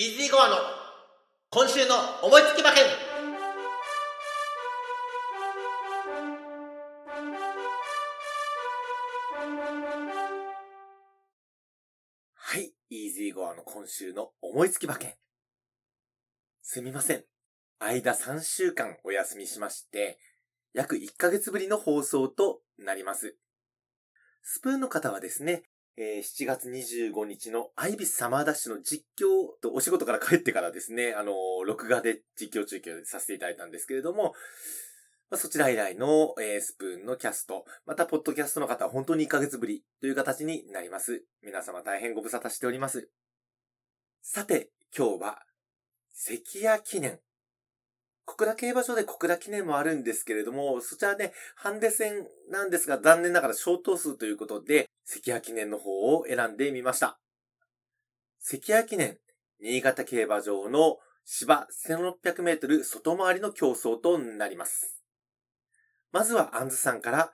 イージーゴアの今週の思いつき馬券はい、イージーゴアの今週の思いつき馬券。すみません。間3週間お休みしまして、約1ヶ月ぶりの放送となります。スプーンの方はですね、えー7月25日のアイビスサマーダッシュの実況とお仕事から帰ってからですね、あのー録画で実況中継させていただいたんですけれども、まあ、そちら以来の、えースプーンのキャスト、またポッドキャストの方は本当に1ヶ月ぶりという形になります。皆様大変ご無沙汰しております。さて、今日は、関谷記念。小倉競馬場で小倉記念もあるんですけれども、そちらね、ハンデ戦なんですが、残念ながら小頭数ということで、関谷記念の方を選んでみました。関谷記念、新潟競馬場の芝1600メートル外回りの競争となります。まずはアンズさんから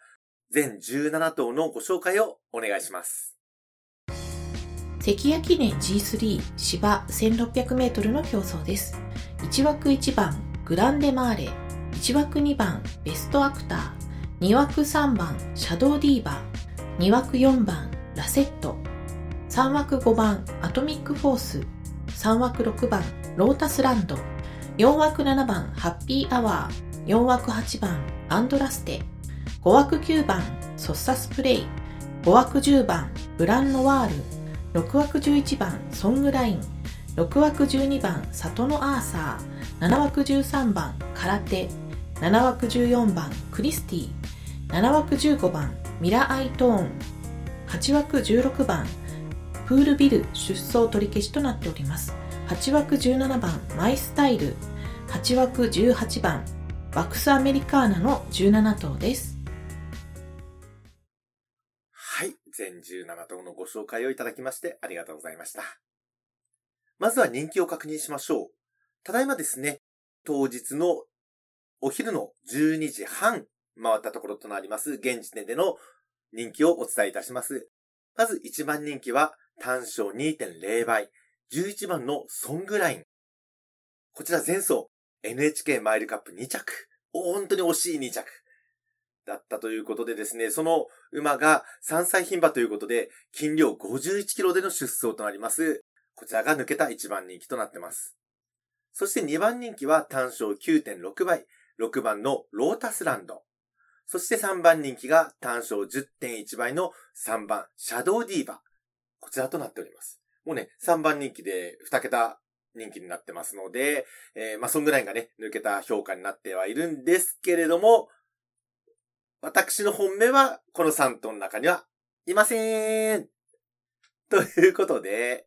全17頭のご紹介をお願いします。関谷記念 G3 芝 1600m の競争です。1枠1番グランデマーレ、1枠2番ベストアクター、2枠3番シャドウディーバー、2枠4番ラセット、3枠5番アトミックフォース、3枠6番ロータスランド、4枠7番ハッピーアワー、4枠8番アンドラステ、5枠9番ソッサスプレイ、5枠10番ブランノワール、6枠11番ソングライン。6枠12番里のアーサー。7枠13番空手。7枠14番クリスティ。7枠15番ミラアイトーン8枠16番プールビル出走取り消しとなっております8枠17番マイスタイル8枠18番バックスアメリカーナの17頭ですはい。全17頭のご紹介をいただきましてありがとうございました。まずは人気を確認しましょう。ただいまですね、当日のお昼の12時半回ったところとなります、現時点での人気をお伝えいたします。まず1番人気は単勝2.0倍、11番のソングライン。こちら前走 NHK マイルカップ2着。本当に惜しい2着。だったということでですね、その馬が3歳牝馬ということで、斤量51キロでの出走となります。こちらが抜けた1番人気となってます。そして2番人気は単勝9.6倍、6番のロータスランド。そして3番人気が単勝10.1倍の3番シャドウディーバ。こちらとなっております。もうね、3番人気で2桁人気になってますので、えーまあ、そんぐらいがね、抜けた評価になってはいるんですけれども、私の本命はこの3頭の中にはいません。ということで、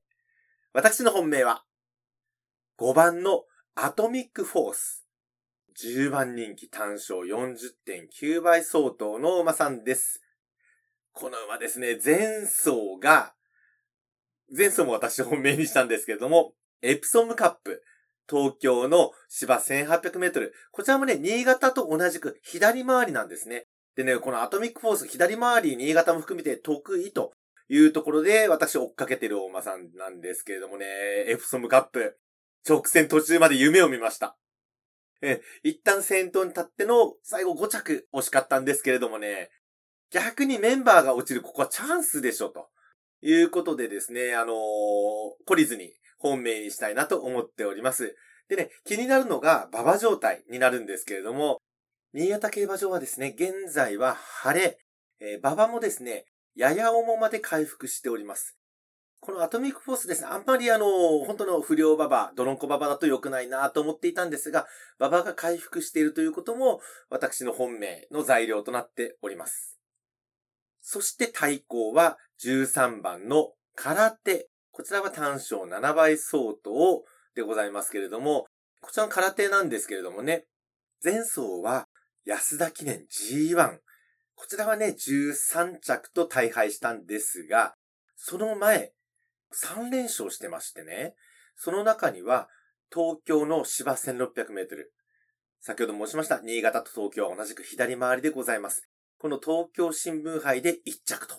私の本命は5番のアトミックフォース。10番人気単勝40.9倍相当の馬さんです。この馬ですね、前走が、前走も私本命にしたんですけれども、エプソムカップ、東京の芝1800メートル。こちらもね、新潟と同じく左回りなんですね。でね、このアトミックフォース左回り、新潟も含めて得意というところで、私追っかけてる大馬さんなんですけれどもね、エプソムカップ、直線途中まで夢を見ました。え、一旦先頭に立っての最後5着惜しかったんですけれどもね、逆にメンバーが落ちるここはチャンスでしょと。いうことでですね、あのー懲りずに本命にしたいなと思っております。でね、気になるのが馬場状態になるんですけれども、新潟競馬場はですね、現在は晴れ、えー馬場もですね、やや重まで回復しております。このアトミックフォースですね、あんまりあの、本当の不良馬場、ドロンコ馬場だと良くないなと思っていたんですが、馬場が回復しているということも、私の本命の材料となっております。そして対抗は13番の空手。こちらは単勝7倍相当でございますけれども、こちらの空手なんですけれどもね、前走は安田記念 G1。こちらはね、13着と大敗したんですが、その前、3連勝してましてね、その中には、東京の芝1600メートル。先ほど申しました、新潟と東京は同じく左回りでございます。この東京新聞杯で1着と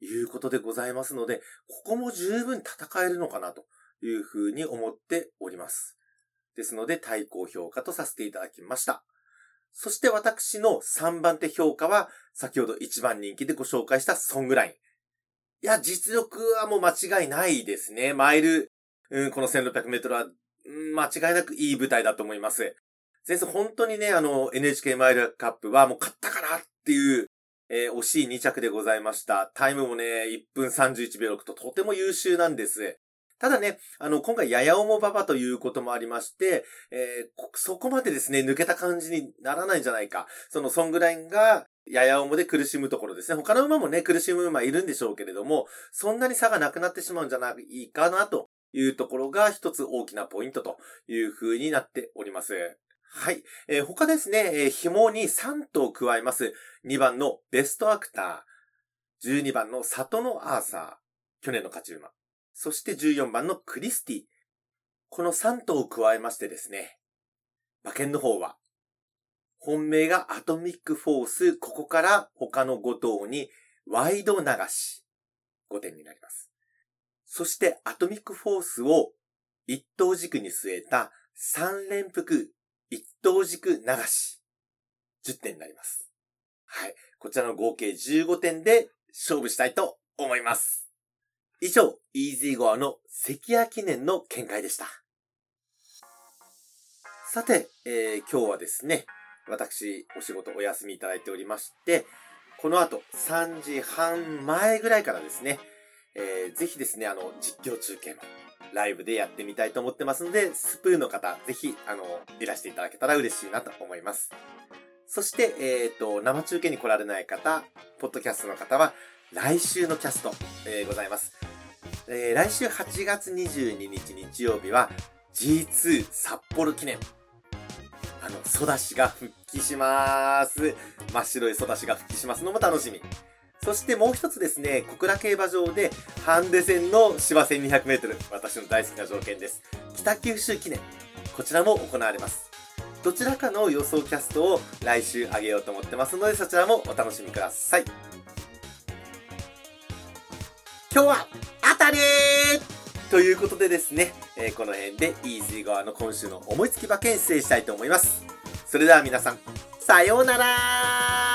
いうことでございますので、ここも十分戦えるのかなというふうに思っております。ですので、対抗評価とさせていただきました。そして私の3番手評価は、先ほど1番人気でご紹介したソングライン。いや、実力はもう間違いないですね。マイル、うん、この1600メートルは、うん、間違いなくいい舞台だと思います。先生、本当にね、あの、NHK マイルカップはもう勝ったかなっていう、えー惜しい2着でございました。タイムもね、1分31秒6ととても優秀なんです。ただね、あの、今回、やや重馬場ということもありまして、えーそこまでですね、抜けた感じにならないんじゃないか。その、ソングラインが、やや重で苦しむところですね。他の馬もね、苦しむ馬いるんでしょうけれども、そんなに差がなくなってしまうんじゃないかな、というところが一つ大きなポイントという風になっております。はい。えー他ですね、えー紐に3頭加えます。2番のベストアクター、12番の里のアーサー、去年の勝ち馬。そして14番のクリスティ。この3頭を加えましてですね、馬券の方は、本命がアトミックフォース、ここから他の5頭にワイド流し、5点になります。そしてアトミックフォースを1頭軸に据えた3連複1頭軸流し、10点になります。はい。こちらの合計15点で勝負したいと思います。以上、イージーゴアの関谷記念の見解でした。さて、えー今日はですね、私、お仕事お休みいただいておりまして、この後3時半前ぐらいからですね、えーぜひですね、あの、実況中継もライブでやってみたいと思ってますので、スプーンの方、ぜひ、あの、いらしていただけたら嬉しいなと思います。そして、えっ、と、生中継に来られない方、ポッドキャストの方は、来週のキャスト、えーございます。えー来週8月22日日曜日は G2 札幌記念。あの、ソダシが復帰します。真っ白いソダシが復帰しますのも楽しみ。そしてもう一つですね、小倉競馬場でハンデ戦の芝1200メートル。私の大好きな条件です。北九州記念。こちらも行われます。どちらかの予想キャストを来週上げようと思ってますので、そちらもお楽しみください。今日は当たりーということでですね、えーこの辺でイージー側の今週の思いつき馬券失礼したいと思います。それでは皆さん、さようなら。